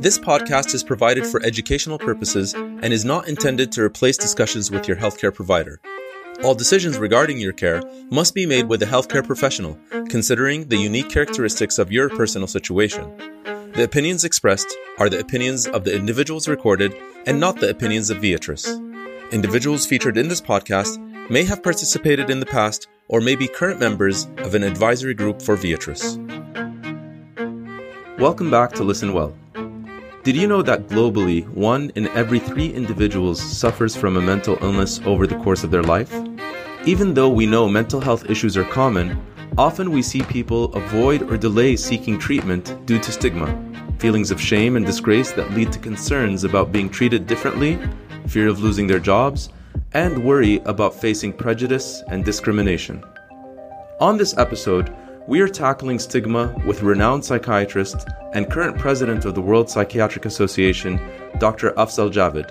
This podcast is provided for educational purposes and is not intended to replace discussions with your healthcare provider. All decisions regarding your care must be made with a healthcare professional, considering the unique characteristics of your personal situation. The opinions expressed are the opinions of the individuals recorded and not the opinions of Viatris. Individuals featured in this podcast may have participated in the past or may be current members of an advisory group for Viatris. Welcome back to Listen Well. Did you know that globally, one in every three individuals suffers from a mental illness over the course of their life? Even though we know mental health issues are common, often we see people avoid or delay seeking treatment due to stigma, feelings of shame and disgrace that lead to concerns about being treated differently, fear of losing their jobs, and worry about facing prejudice and discrimination. On this episode, we are tackling stigma with renowned psychiatrist and current president of the World Psychiatric Association, Dr. Afzal Javed,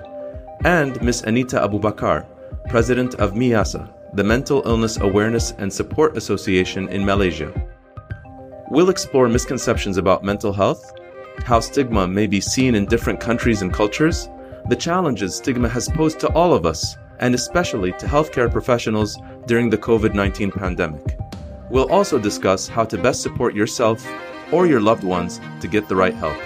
and Ms. Anita Abubakar, president of MIASA, the Mental Illness Awareness and Support Association in Malaysia. We'll explore misconceptions about mental health, how stigma may be seen in different countries and cultures, the challenges stigma has posed to all of us, and especially to healthcare professionals during the COVID 19 pandemic. We'll also discuss how to best support yourself or your loved ones to get the right help.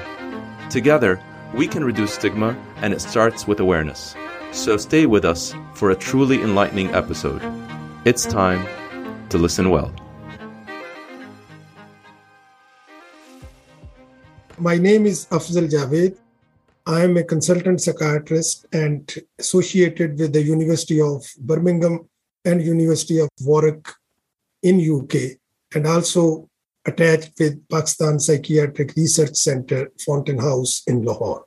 Together, we can reduce stigma, and it starts with awareness. So stay with us for a truly enlightening episode. It's time to listen well. My name is Afzal Javed. I am a consultant psychiatrist and associated with the University of Birmingham and University of Warwick in UK and also attached with Pakistan Psychiatric Research Center, Fountain House in Lahore.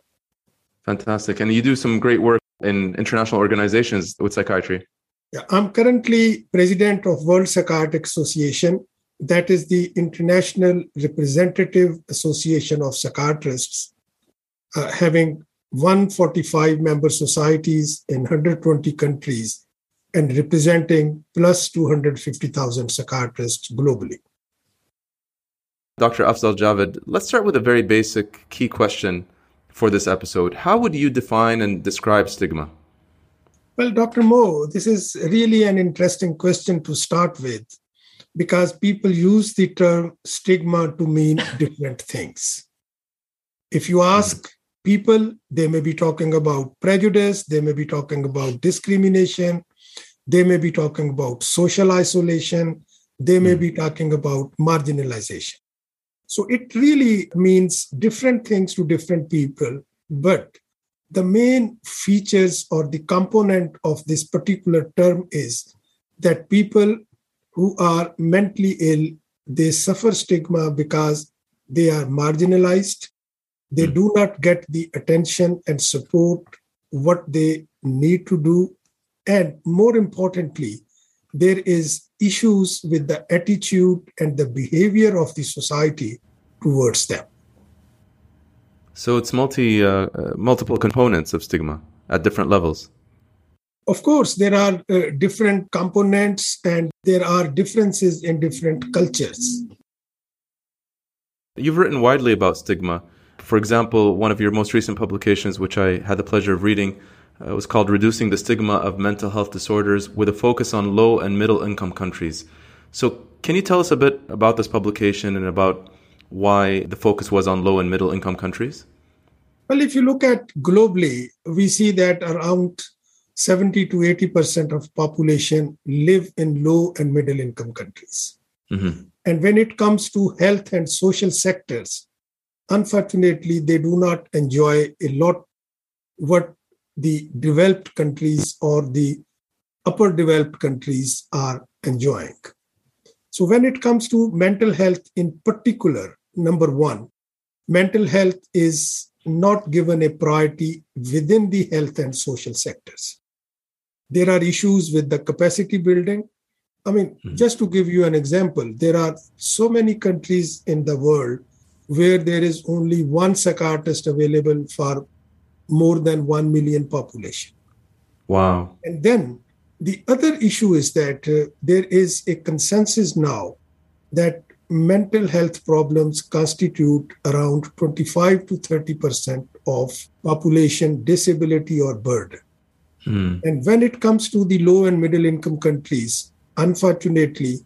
Fantastic. And you do some great work in international organizations with psychiatry. Yeah, I'm currently president of World Psychiatric Association. That is the international representative association of psychiatrists, uh, having 145 member societies in 120 countries and representing plus 250,000 psychiatrists globally. Dr. Afzal Javed, let's start with a very basic key question for this episode. How would you define and describe stigma? Well, Dr. Mo, this is really an interesting question to start with because people use the term stigma to mean different things. If you mm-hmm. ask people, they may be talking about prejudice, they may be talking about discrimination, they may be talking about social isolation. They may hmm. be talking about marginalization. So it really means different things to different people. But the main features or the component of this particular term is that people who are mentally ill they suffer stigma because they are marginalized they hmm. do not get the attention and support what they need to do and more importantly there is issues with the attitude and the behavior of the society towards them. So it's multi uh, uh, multiple components of stigma at different levels. Of course there are uh, different components and there are differences in different cultures. You've written widely about stigma. For example one of your most recent publications which i had the pleasure of reading it was called Reducing the Stigma of Mental Health Disorders with a focus on low and middle income countries. So, can you tell us a bit about this publication and about why the focus was on low and middle income countries? Well, if you look at globally, we see that around 70 to 80% of population live in low and middle income countries. Mm-hmm. And when it comes to health and social sectors, unfortunately, they do not enjoy a lot what the developed countries or the upper developed countries are enjoying. So, when it comes to mental health in particular, number one, mental health is not given a priority within the health and social sectors. There are issues with the capacity building. I mean, mm-hmm. just to give you an example, there are so many countries in the world where there is only one psychiatrist available for more than 1 million population. Wow. And then the other issue is that uh, there is a consensus now that mental health problems constitute around 25 to 30% of population disability or burden. Mm. And when it comes to the low and middle income countries, unfortunately,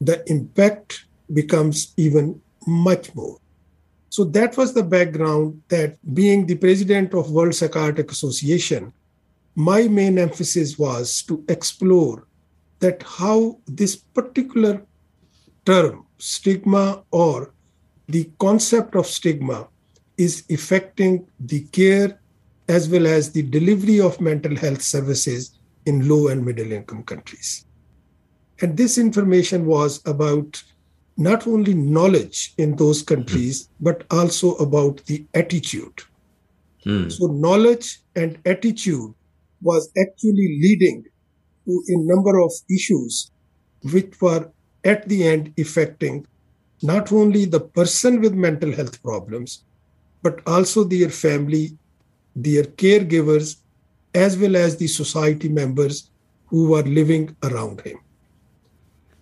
the impact becomes even much more. So that was the background that being the president of World Psychiatric Association, my main emphasis was to explore that how this particular term stigma or the concept of stigma is affecting the care as well as the delivery of mental health services in low and middle income countries. And this information was about not only knowledge in those countries, mm. but also about the attitude. Mm. So, knowledge and attitude was actually leading to a number of issues which were at the end affecting not only the person with mental health problems, but also their family, their caregivers, as well as the society members who were living around him.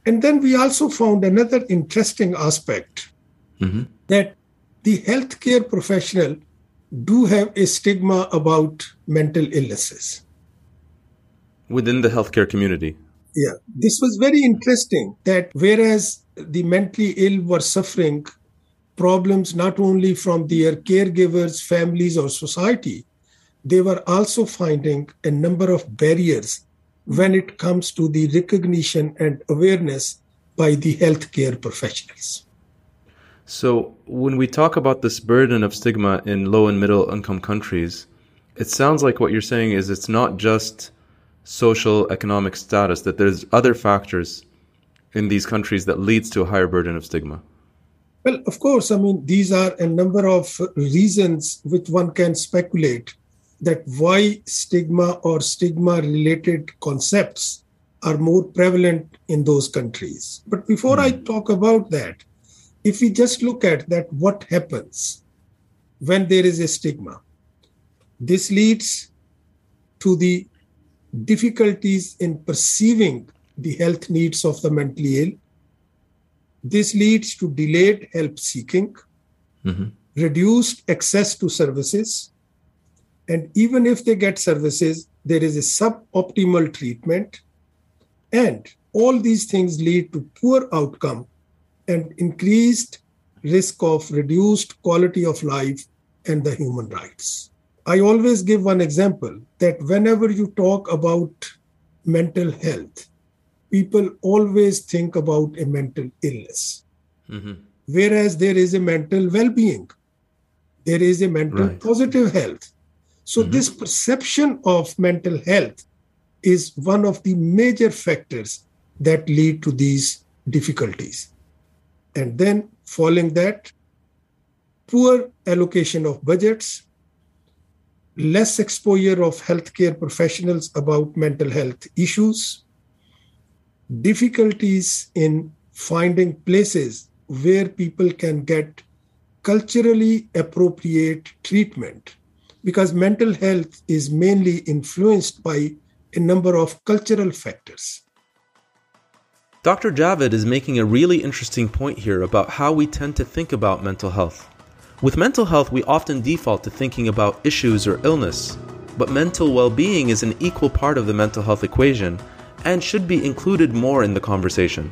And then we also found another interesting aspect mm-hmm. that the healthcare professional do have a stigma about mental illnesses within the healthcare community. Yeah, this was very interesting that whereas the mentally ill were suffering problems not only from their caregivers, families, or society, they were also finding a number of barriers when it comes to the recognition and awareness by the healthcare professionals. So, when we talk about this burden of stigma in low and middle income countries, it sounds like what you're saying is it's not just social economic status that there's other factors in these countries that leads to a higher burden of stigma. Well, of course, I mean these are a number of reasons which one can speculate that why stigma or stigma related concepts are more prevalent in those countries. But before mm. I hmm. talk about that, if we just look at that, what happens when there is a stigma? This leads to the difficulties in perceiving the health needs of the mentally ill. This leads to delayed help seeking, mm-hmm. reduced access to services, and even if they get services, there is a suboptimal treatment. And all these things lead to poor outcome and increased risk of reduced quality of life and the human rights. I always give one example that whenever you talk about mental health, people always think about a mental illness. Mm-hmm. Whereas there is a mental well being, there is a mental right. positive health. So, mm-hmm. this perception of mental health is one of the major factors that lead to these difficulties. And then, following that, poor allocation of budgets, less exposure of healthcare professionals about mental health issues, difficulties in finding places where people can get culturally appropriate treatment because mental health is mainly influenced by a number of cultural factors. Dr. Javed is making a really interesting point here about how we tend to think about mental health. With mental health, we often default to thinking about issues or illness, but mental well being is an equal part of the mental health equation and should be included more in the conversation.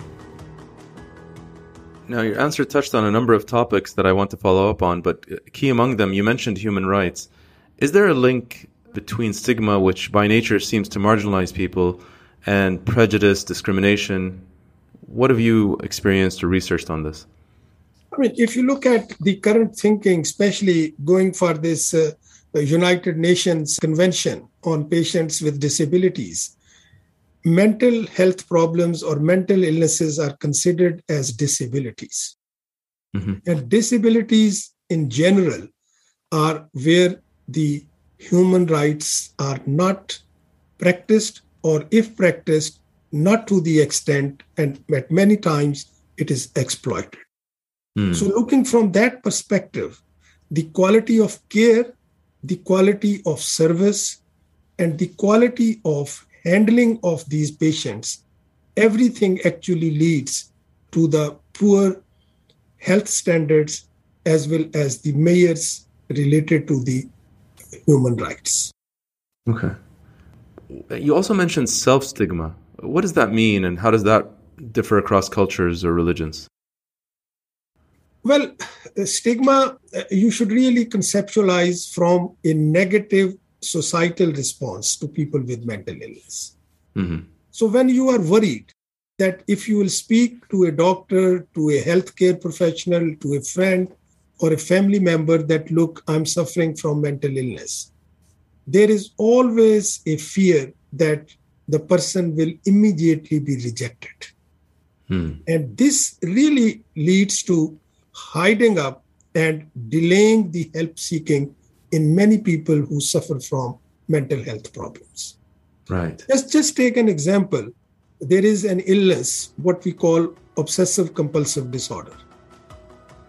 Now, your answer touched on a number of topics that I want to follow up on, but uh, key among them, you mentioned human rights. Is there a link between stigma, which by nature seems to marginalize people, and prejudice, discrimination? What have you experienced or researched on this? I mean, if you look at the current thinking, especially going for this uh, United Nations Convention on Patients with Disabilities, mental health problems or mental illnesses are considered as disabilities. Mm-hmm. And disabilities in general are where the human rights are not practiced, or if practiced, not to the extent, and at many times it is exploited. Mm. So, looking from that perspective, the quality of care, the quality of service, and the quality of handling of these patients, everything actually leads to the poor health standards as well as the measures related to the human rights. Okay. You also mentioned self stigma. What does that mean, and how does that differ across cultures or religions? Well, stigma, uh, you should really conceptualize from a negative societal response to people with mental illness. Mm-hmm. So, when you are worried that if you will speak to a doctor, to a healthcare professional, to a friend, or a family member that, look, I'm suffering from mental illness, there is always a fear that the person will immediately be rejected. Hmm. And this really leads to hiding up and delaying the help seeking in many people who suffer from mental health problems. Right. Let's just take an example. There is an illness, what we call obsessive compulsive disorder.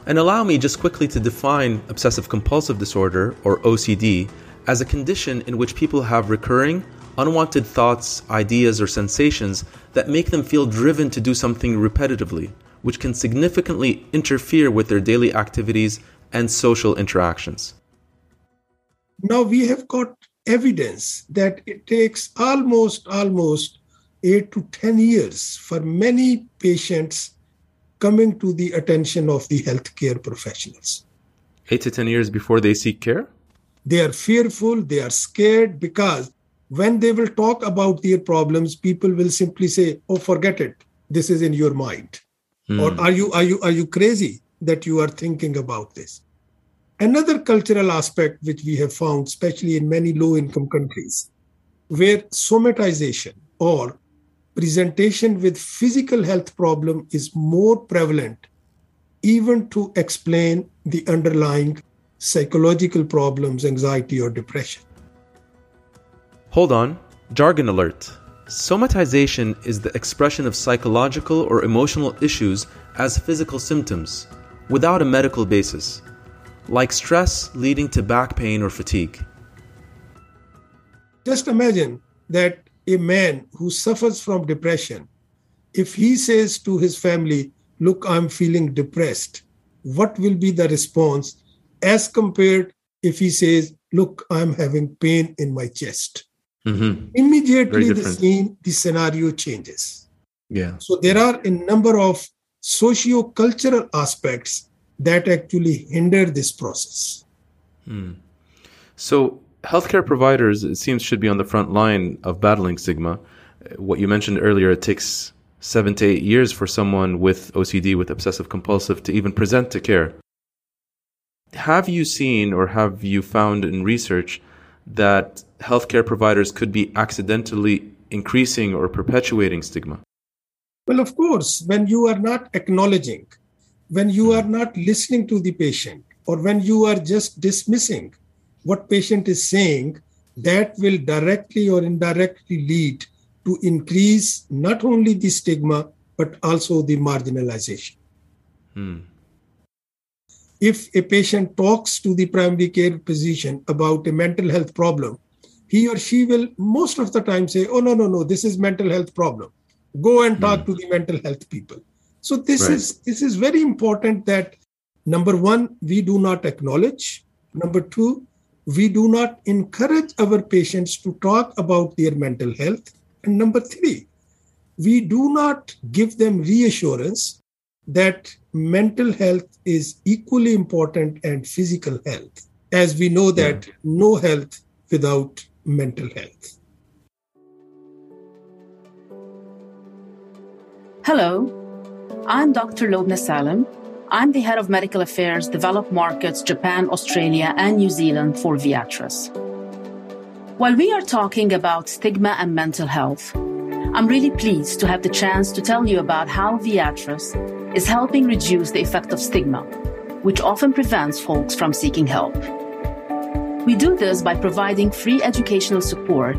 And allow me just quickly to define obsessive compulsive disorder, or OCD, as a condition in which people have recurring, unwanted thoughts, ideas, or sensations that make them feel driven to do something repetitively, which can significantly interfere with their daily activities and social interactions. Now we have got evidence that it takes almost almost 8 to 10 years for many patients coming to the attention of the healthcare professionals. 8 to 10 years before they seek care? They are fearful, they are scared because when they will talk about their problems, people will simply say, "Oh, forget it. This is in your mind." Mm. Or are you are you are you crazy that you are thinking about this? Another cultural aspect which we have found, especially in many low income countries, where somatization or presentation with physical health problem is more prevalent, even to explain the underlying psychological problems, anxiety, or depression. Hold on, jargon alert. Somatization is the expression of psychological or emotional issues as physical symptoms without a medical basis, like stress leading to back pain or fatigue. Just imagine that a man who suffers from depression, if he says to his family, Look, I'm feeling depressed, what will be the response as compared if he says, Look, I'm having pain in my chest? Mm-hmm. Immediately, the scene, the scenario changes. Yeah. So there are a number of socio-cultural aspects that actually hinder this process. Mm. So healthcare providers, it seems, should be on the front line of battling stigma. What you mentioned earlier, it takes seven to eight years for someone with OCD, with obsessive compulsive, to even present to care. Have you seen or have you found in research that healthcare providers could be accidentally increasing or perpetuating stigma? Well, of course, when you are not acknowledging, when you are not listening to the patient, or when you are just dismissing what patient is saying, that will directly or indirectly lead to increase not only the stigma but also the marginalization. Hmm if a patient talks to the primary care physician about a mental health problem, he or she will most of the time say, Oh, no, no, no, this is mental health problem. Go and talk mm. to the mental health people. So this right. is this is very important that number one, we do not acknowledge. Number two, we do not encourage our patients to talk about their mental health. And number three, we do not give them reassurance that mental health is equally important and physical health, as we know that yeah. no health without mental health. Hello, I'm Dr. Lobna Salem. I'm the head of medical affairs, developed markets, Japan, Australia, and New Zealand for Viatris. While we are talking about stigma and mental health, I'm really pleased to have the chance to tell you about how Viatris is helping reduce the effect of stigma, which often prevents folks from seeking help. We do this by providing free educational support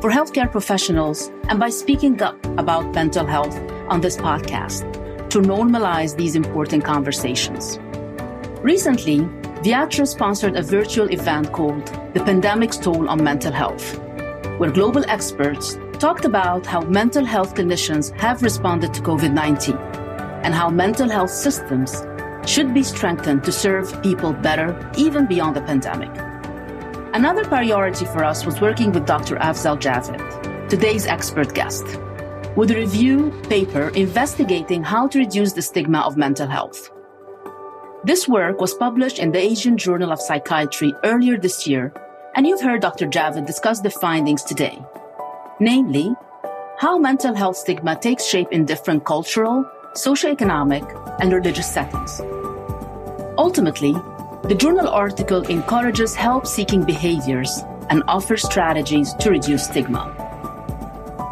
for healthcare professionals and by speaking up about mental health on this podcast to normalize these important conversations. Recently, Viatris sponsored a virtual event called The Pandemic's Toll on Mental Health, where global experts talked about how mental health clinicians have responded to COVID 19 and how mental health systems should be strengthened to serve people better even beyond the pandemic. Another priority for us was working with Dr. Afzal Javed, today's expert guest, with a review paper investigating how to reduce the stigma of mental health. This work was published in the Asian Journal of Psychiatry earlier this year, and you've heard Dr. Javed discuss the findings today. Namely, how mental health stigma takes shape in different cultural, socioeconomic, and religious settings. Ultimately, the journal article encourages help seeking behaviors and offers strategies to reduce stigma.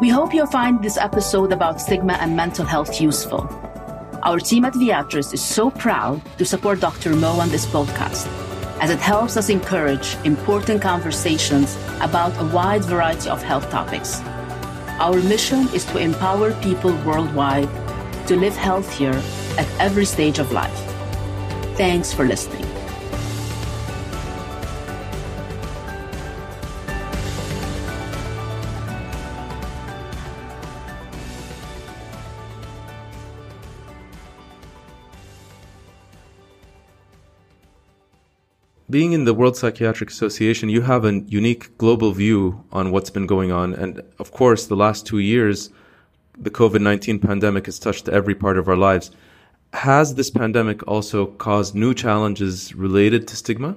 We hope you'll find this episode about stigma and mental health useful. Our team at Viatris is so proud to support Dr. Mo on this podcast, as it helps us encourage important conversations about a wide variety of health topics. Our mission is to empower people worldwide to live healthier at every stage of life. Thanks for listening. Being in the World Psychiatric Association, you have a unique global view on what's been going on. And of course, the last two years, the COVID 19 pandemic has touched every part of our lives. Has this pandemic also caused new challenges related to stigma?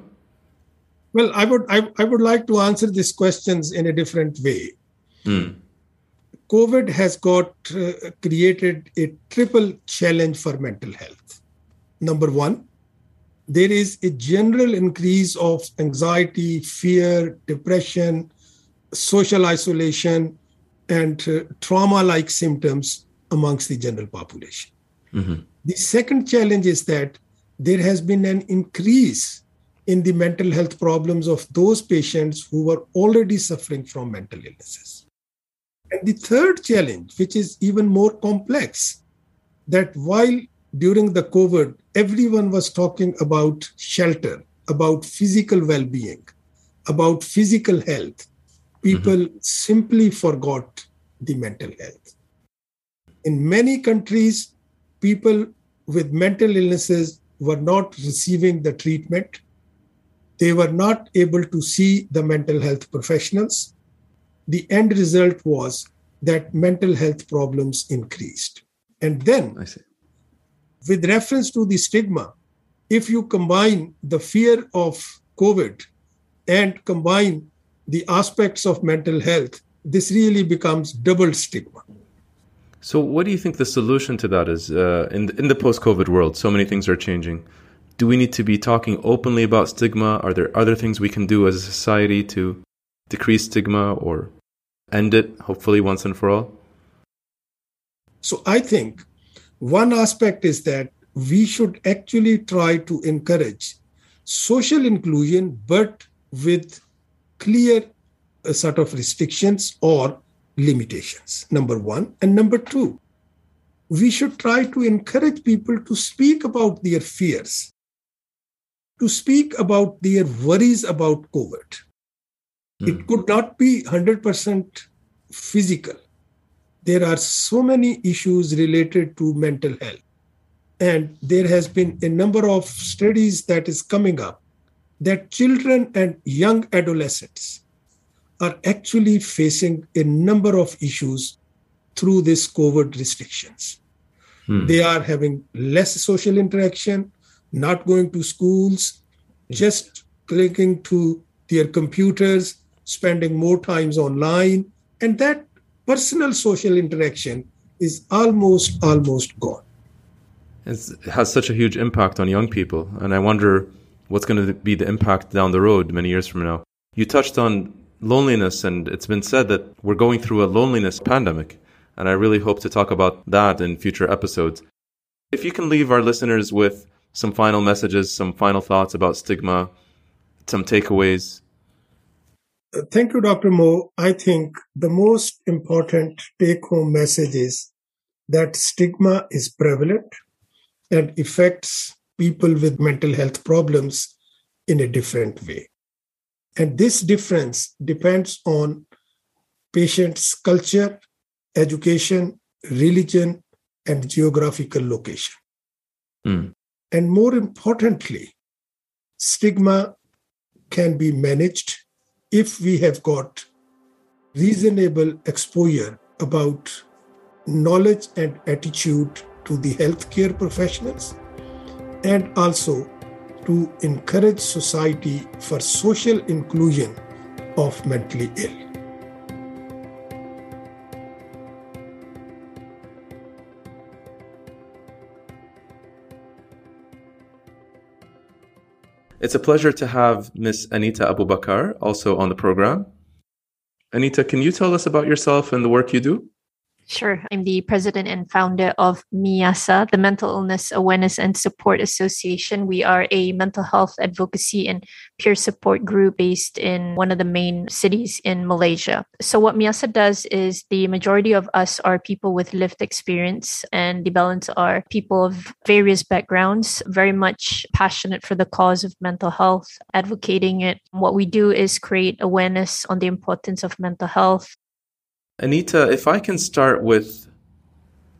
Well, I would I, I would like to answer these questions in a different way. Mm. COVID has got uh, created a triple challenge for mental health. Number one, there is a general increase of anxiety, fear, depression, social isolation, and uh, trauma like symptoms amongst the general population. Mm-hmm. The second challenge is that there has been an increase in the mental health problems of those patients who were already suffering from mental illnesses. And the third challenge, which is even more complex, that while during the COVID, everyone was talking about shelter, about physical well being, about physical health. People mm-hmm. simply forgot the mental health. In many countries, people with mental illnesses were not receiving the treatment. They were not able to see the mental health professionals. The end result was that mental health problems increased. And then with reference to the stigma, if you combine the fear of COVID and combine the aspects of mental health, this really becomes double stigma. So, what do you think the solution to that is uh, in in the post COVID world? So many things are changing. Do we need to be talking openly about stigma? Are there other things we can do as a society to decrease stigma or end it, hopefully once and for all? So, I think one aspect is that we should actually try to encourage social inclusion, but with clear uh, sort of restrictions or limitations. Number one. And number two, we should try to encourage people to speak about their fears, to speak about their worries about COVID. Mm. It could not be 100% physical there are so many issues related to mental health and there has been a number of studies that is coming up that children and young adolescents are actually facing a number of issues through this covid restrictions hmm. they are having less social interaction not going to schools just clicking to their computers spending more times online and that personal social interaction is almost almost gone. It has such a huge impact on young people and i wonder what's going to be the impact down the road many years from now. You touched on loneliness and it's been said that we're going through a loneliness pandemic and i really hope to talk about that in future episodes. If you can leave our listeners with some final messages some final thoughts about stigma some takeaways Thank you, Dr. Mo. I think the most important take home message is that stigma is prevalent and affects people with mental health problems in a different way. And this difference depends on patient's culture, education, religion, and geographical location. Mm. And more importantly, stigma can be managed if we have got reasonable exposure about knowledge and attitude to the healthcare professionals and also to encourage society for social inclusion of mentally ill. It's a pleasure to have Miss Anita Abubakar also on the program. Anita, can you tell us about yourself and the work you do? Sure. I'm the president and founder of MIASA, the Mental Illness Awareness and Support Association. We are a mental health advocacy and peer support group based in one of the main cities in Malaysia. So, what MIASA does is the majority of us are people with lived experience, and the balance are people of various backgrounds, very much passionate for the cause of mental health, advocating it. What we do is create awareness on the importance of mental health Anita, if I can start with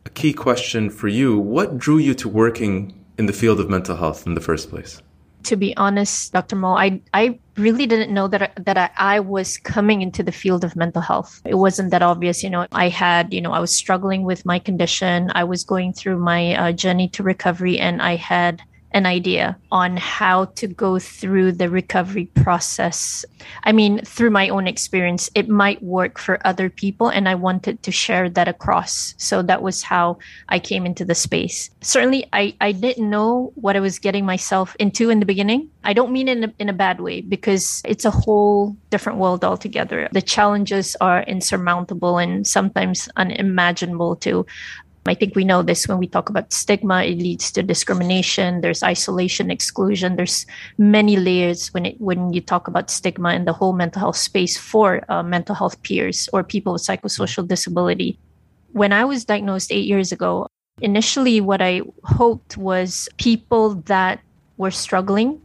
a key question for you, what drew you to working in the field of mental health in the first place? To be honest, Dr. Mo, I, I really didn't know that that I, I, was coming into the field of mental health. It wasn't that obvious, you know. I had, you know, I was struggling with my condition. I was going through my uh, journey to recovery, and I had an idea on how to go through the recovery process. I mean, through my own experience, it might work for other people, and I wanted to share that across. So that was how I came into the space. Certainly, I, I didn't know what I was getting myself into in the beginning. I don't mean in a, in a bad way because it's a whole different world altogether. The challenges are insurmountable and sometimes unimaginable to I think we know this when we talk about stigma, it leads to discrimination, there's isolation, exclusion, there's many layers when it when you talk about stigma in the whole mental health space for uh, mental health peers or people with psychosocial disability. When I was diagnosed 8 years ago, initially what I hoped was people that were struggling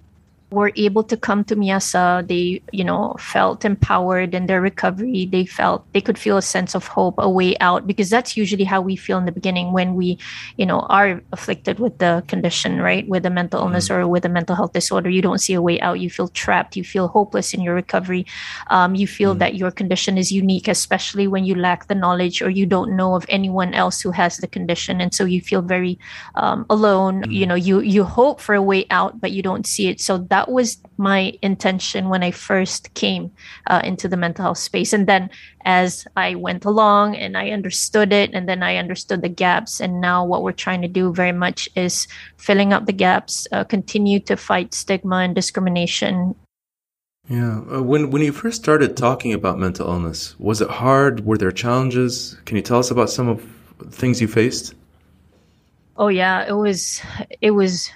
were able to come to Miasa. They, you know, felt empowered in their recovery. They felt they could feel a sense of hope, a way out, because that's usually how we feel in the beginning when we, you know, are afflicted with the condition, right? With a mental illness mm-hmm. or with a mental health disorder. You don't see a way out. You feel trapped. You feel hopeless in your recovery. Um, you feel mm-hmm. that your condition is unique, especially when you lack the knowledge or you don't know of anyone else who has the condition. And so you feel very um, alone. Mm-hmm. You know, you, you hope for a way out, but you don't see it. So that that was my intention when I first came uh, into the mental health space. And then as I went along and I understood it, and then I understood the gaps. And now what we're trying to do very much is filling up the gaps, uh, continue to fight stigma and discrimination. Yeah. Uh, when, when you first started talking about mental illness, was it hard? Were there challenges? Can you tell us about some of the things you faced? Oh yeah, it was it was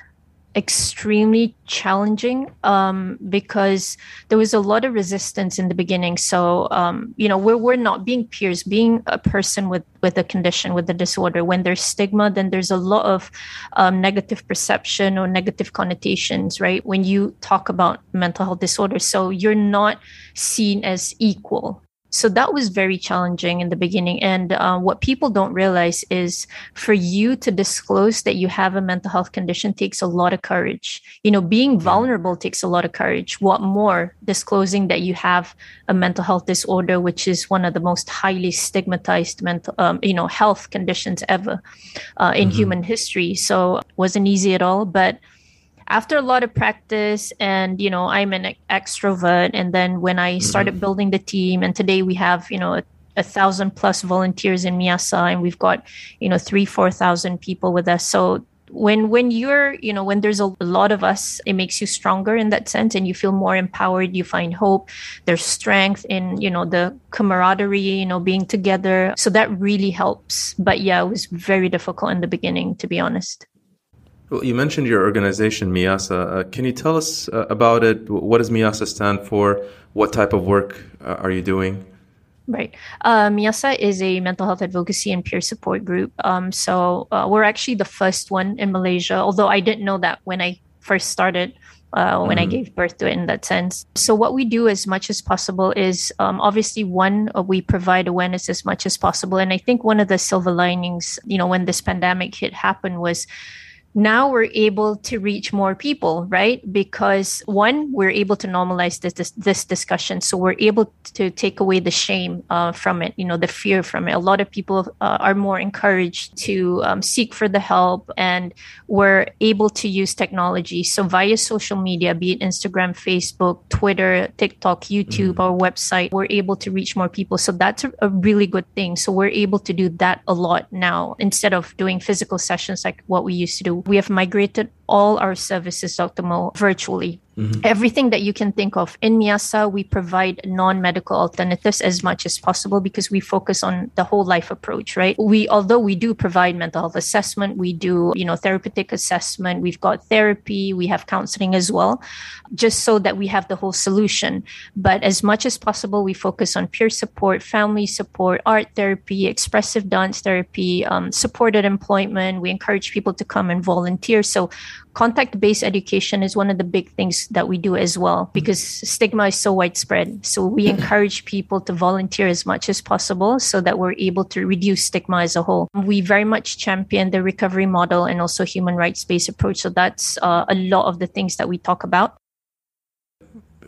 extremely challenging um, because there was a lot of resistance in the beginning. So, um, you know, we're, we're not being peers, being a person with, with a condition, with a disorder. When there's stigma, then there's a lot of um, negative perception or negative connotations, right? When you talk about mental health disorders. So you're not seen as equal so that was very challenging in the beginning. And uh, what people don't realize is for you to disclose that you have a mental health condition takes a lot of courage. You know, being vulnerable takes a lot of courage. What more, disclosing that you have a mental health disorder, which is one of the most highly stigmatized mental, um, you know, health conditions ever uh, in mm-hmm. human history. So it wasn't easy at all, but after a lot of practice and you know i'm an extrovert and then when i started mm-hmm. building the team and today we have you know a, a thousand plus volunteers in miasa and we've got you know three four thousand people with us. So when when you're you know when there's a lot of us it makes you stronger in that sense and you feel more empowered you find hope there's strength in you know the camaraderie you know being together. So that really helps. But yeah it was very difficult in the beginning to be honest well, you mentioned your organization, Miasa. Uh, can you tell us uh, about it? What does Miasa stand for? What type of work uh, are you doing? Right. Uh, Miasa is a mental health advocacy and peer support group. Um, so uh, we're actually the first one in Malaysia, although I didn't know that when I first started. Uh, when mm. I mm-hmm. gave birth to it in that sense. So, what we do as much as possible is um, obviously one, uh, we provide awareness as much as possible. And I think one of the silver linings, you know, when this pandemic hit happened was now we're able to reach more people, right? Because one, we're able to normalize this this, this discussion, so we're able to take away the shame uh, from it, you know, the fear from it. A lot of people uh, are more encouraged to um, seek for the help, and we're able to use technology. So via social media, be it Instagram, Facebook, Twitter, TikTok, YouTube, mm-hmm. our website, we're able to reach more people. So that's a, a really good thing. So we're able to do that a lot now instead of doing physical sessions like what we used to do we have migrated all our services, Dr. Mo, virtually. Mm-hmm. Everything that you can think of. In Miasa, we provide non medical alternatives as much as possible because we focus on the whole life approach, right? We, although we do provide mental health assessment, we do, you know, therapeutic assessment, we've got therapy, we have counseling as well, just so that we have the whole solution. But as much as possible, we focus on peer support, family support, art therapy, expressive dance therapy, um, supported employment. We encourage people to come and volunteer. So contact based education is one of the big things that we do as well because stigma is so widespread. So we encourage people to volunteer as much as possible so that we're able to reduce stigma as a whole. We very much champion the recovery model and also human rights based approach. So that's uh, a lot of the things that we talk about.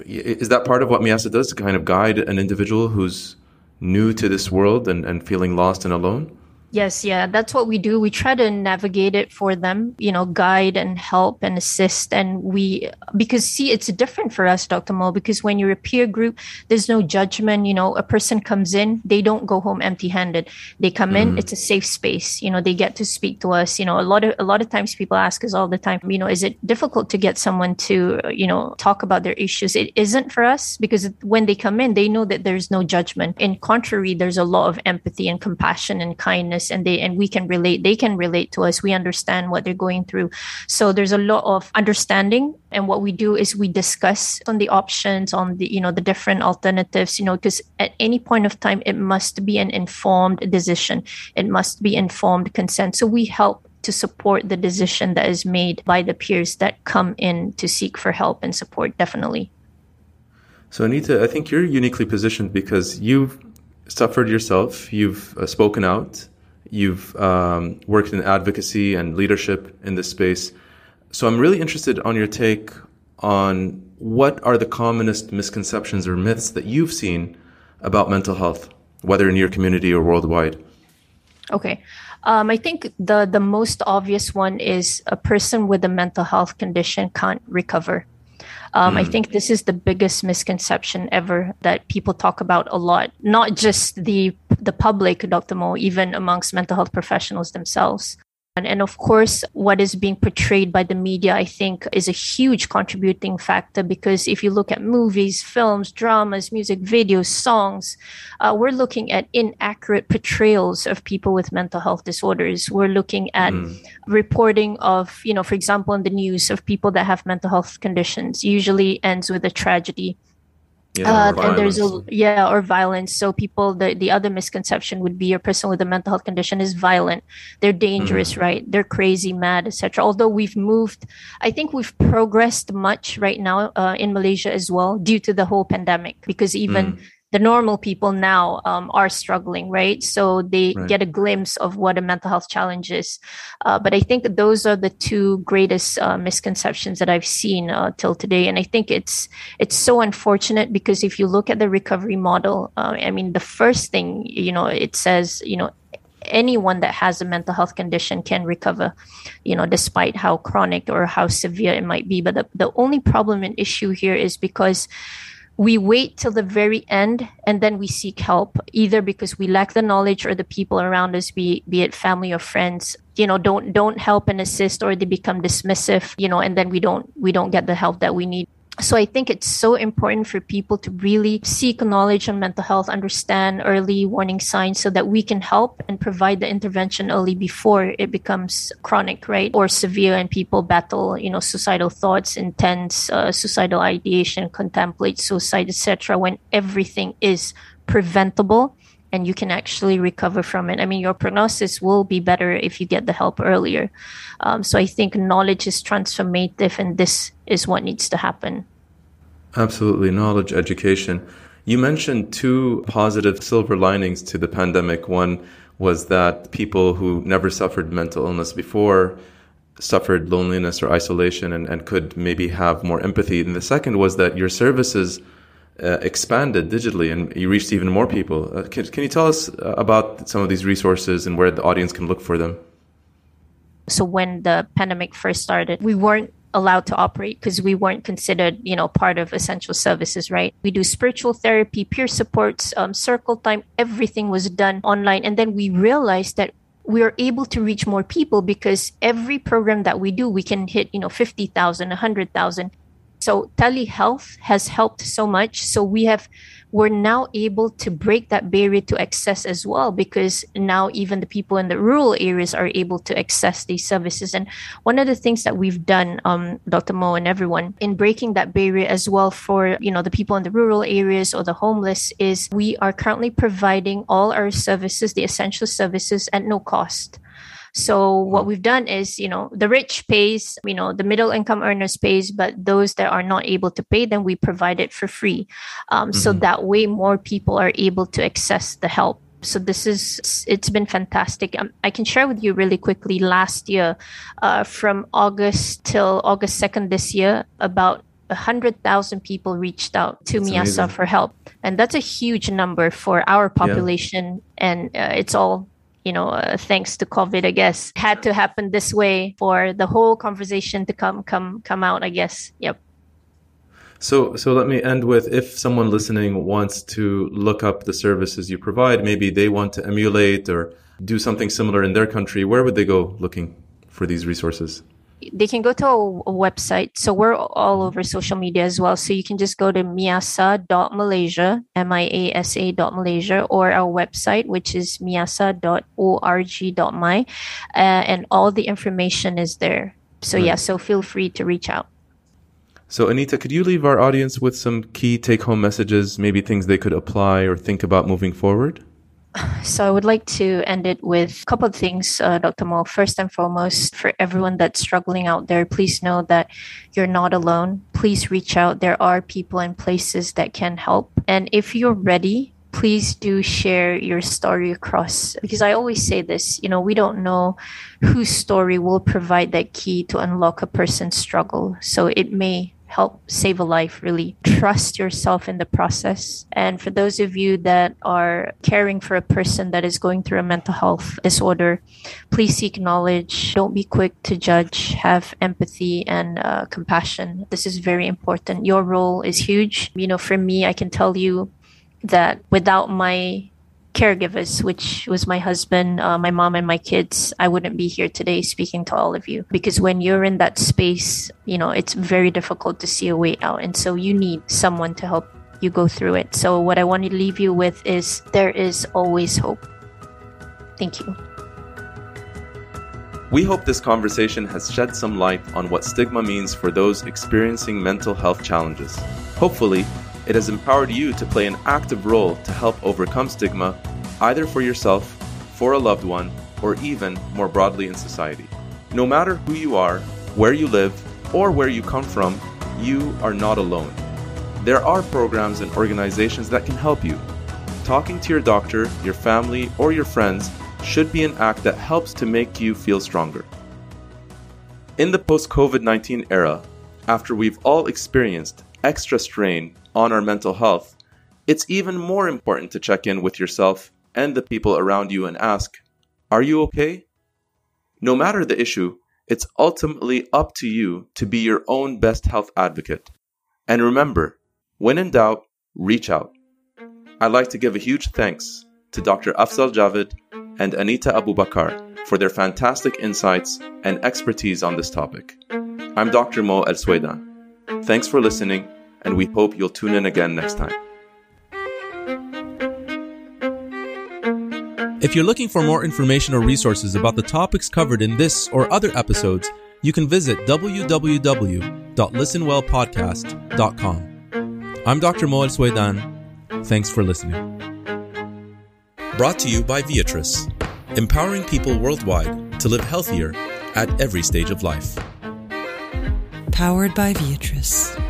Is that part of what Miasa does to kind of guide an individual who's new to this world and, and feeling lost and alone? Yes, yeah, that's what we do. We try to navigate it for them, you know, guide and help and assist. And we, because see, it's different for us, Dr. Mo, because when you're a peer group, there's no judgment. You know, a person comes in, they don't go home empty handed. They come mm-hmm. in, it's a safe space. You know, they get to speak to us. You know, a lot of, a lot of times people ask us all the time, you know, is it difficult to get someone to, you know, talk about their issues? It isn't for us because when they come in, they know that there's no judgment. In contrary, there's a lot of empathy and compassion and kindness and they and we can relate they can relate to us. We understand what they're going through. So there's a lot of understanding. And what we do is we discuss on the options on the you know the different alternatives you know because at any point of time it must be an informed decision. It must be informed consent. So we help to support the decision that is made by the peers that come in to seek for help and support definitely. So anita i think you're uniquely positioned because you've suffered yourself. You've uh, spoken out You've um, worked in advocacy and leadership in this space. So I'm really interested on your take on what are the commonest misconceptions or myths that you've seen about mental health, whether in your community or worldwide. Okay. Um, I think the the most obvious one is a person with a mental health condition can't recover. Um, mm. I hmm. think this is the biggest misconception ever that people talk about a lot, not just the the public, Dr. Mo, even amongst mental health professionals themselves. And, of course, what is being portrayed by the media, I think, is a huge contributing factor because if you look at movies, films, dramas, music videos, songs, uh, we're looking at inaccurate portrayals of people with mental health disorders. We're looking at mm. reporting of, you know, for example, in the news of people that have mental health conditions, usually ends with a tragedy yeah, uh, and there's a yeah or violence. So people the, the other misconception would be a person with a mental health condition is violent. They're dangerous mm-hmm. right? They're crazy mad etc although we've moved i think we've progressed much right now uh, in malaysia as well due to the whole pandemic because even mm the normal people now um, are struggling, right? So they right. get a glimpse of what a mental health challenge is. Uh, but I think those are the two greatest uh, misconceptions that I've seen uh, till today, and I think it's it's so unfortunate because if you look at the recovery model, uh, I mean, the first thing you know it says, you know, anyone that has a mental health condition can recover, you know, despite how chronic or how severe it might be. But the, the only problem and issue here is because we wait till the very end and then we seek help either because we lack the knowledge or the people around us be be it family or friends. You know don't don't help and assist or they become dismissive you know and then we don't we don't get the help that we need so I think it's so important for people to really seek knowledge on mental health, understand early warning signs so that we can help and provide the intervention early before it becomes chronic, right? Or severe and people battle, you know, suicidal thoughts, intense uh, suicidal ideation, contemplate suicide, etc. when everything is preventable and you can actually recover from it. I mean, your prognosis will be better if you get the help earlier. Um, so I think knowledge is transformative, and this is what needs to happen. Absolutely, knowledge, education. You mentioned two positive silver linings to the pandemic. One was that people who never suffered mental illness before suffered loneliness or isolation and, and could maybe have more empathy. And the second was that your services uh, expanded digitally and you reached even more people. Uh, can, can you tell us uh, about some of these resources and where the audience can look for them? So when the pandemic first started, we weren't allowed to operate because we weren't considered, you know, part of essential services, right? We do spiritual therapy, peer supports, um, circle time, everything was done online. And then we realized that we are able to reach more people because every program that we do, we can hit, you know, 50,000, 100,000. So telehealth has helped so much. So we have we're now able to break that barrier to access as well because now even the people in the rural areas are able to access these services. And one of the things that we've done, um, Dr. Mo and everyone, in breaking that barrier as well for you know the people in the rural areas or the homeless is we are currently providing all our services, the essential services, at no cost. So what we've done is, you know, the rich pays, you know, the middle income earners pays, but those that are not able to pay, then we provide it for free. Um, mm-hmm. So that way more people are able to access the help. So this is it's been fantastic. Um, I can share with you really quickly. Last year, uh, from August till August second this year, about a hundred thousand people reached out to that's Miasa amazing. for help, and that's a huge number for our population. Yeah. And uh, it's all you know, uh, thanks to COVID, I guess, had to happen this way for the whole conversation to come come come out. I guess. Yep. So, so let me end with if someone listening wants to look up the services you provide, maybe they want to emulate or do something similar in their country, where would they go looking for these resources? They can go to a, website. So we're all over social media as well. So you can just go to miasa.malaysia, M-I-A-S-A dot Malaysia, or our website, which is miasa.org.my. Uh, and all the information is there. So yeah, so feel free to reach out. So Anita, could you leave our audience with some key take home messages, maybe things they could apply or think about moving forward? So I would like to end it with a couple of things, uh, Dr. Mo. First and foremost, for everyone that's struggling out there, please know that you're not alone. Please reach out. There are people and places that can help. And if you're ready, please do share your story across because I always say this, you know, we don't know whose story will provide that key to unlock a person's struggle. So it may help save a life, really. Trust yourself in the process. And for those of you that are caring for a person that is going through a mental health disorder, please seek knowledge. Don't be quick to judge. Have empathy and uh, compassion. This is very important. Your role is huge. You know, for me, I can tell you that without my caregivers, which was my husband, uh, my mom, and my kids, I wouldn't be here today speaking to all of you. Because when you're in that space, you know, it's very difficult to see a way out. And so you need someone to help you go through it. So, what I want to leave you with is there is always hope. Thank you. We hope this conversation has shed some light on what stigma means for those experiencing mental health challenges. Hopefully, it has empowered you to play an active role to help overcome stigma, either for yourself, for a loved one, or even more broadly in society. No matter who you are, where you live, or where you come from, you are not alone. There are programs and organizations that can help you. Talking to your doctor, your family, or your friends should be an act that helps to make you feel stronger. In the post COVID 19 era, after we've all experienced extra strain on our mental health, it's even more important to check in with yourself and the people around you and ask, Are you okay? No matter the issue, it's ultimately up to you to be your own best health advocate. And remember, when in doubt, reach out. I'd like to give a huge thanks to Dr. Afzal Javed and Anita Abubakar for their fantastic insights and expertise on this topic. I'm Dr. Mo El Swaidan. Thanks for listening and we hope you'll tune in again next time. If you're looking for more information or resources about the topics covered in this or other episodes, you can visit www.listenwellpodcast.com. I'm Dr. Mo El Swaidan. Thanks for listening. Brought to you by Viatris, empowering people worldwide to live healthier at every stage of life. Powered by Viatris.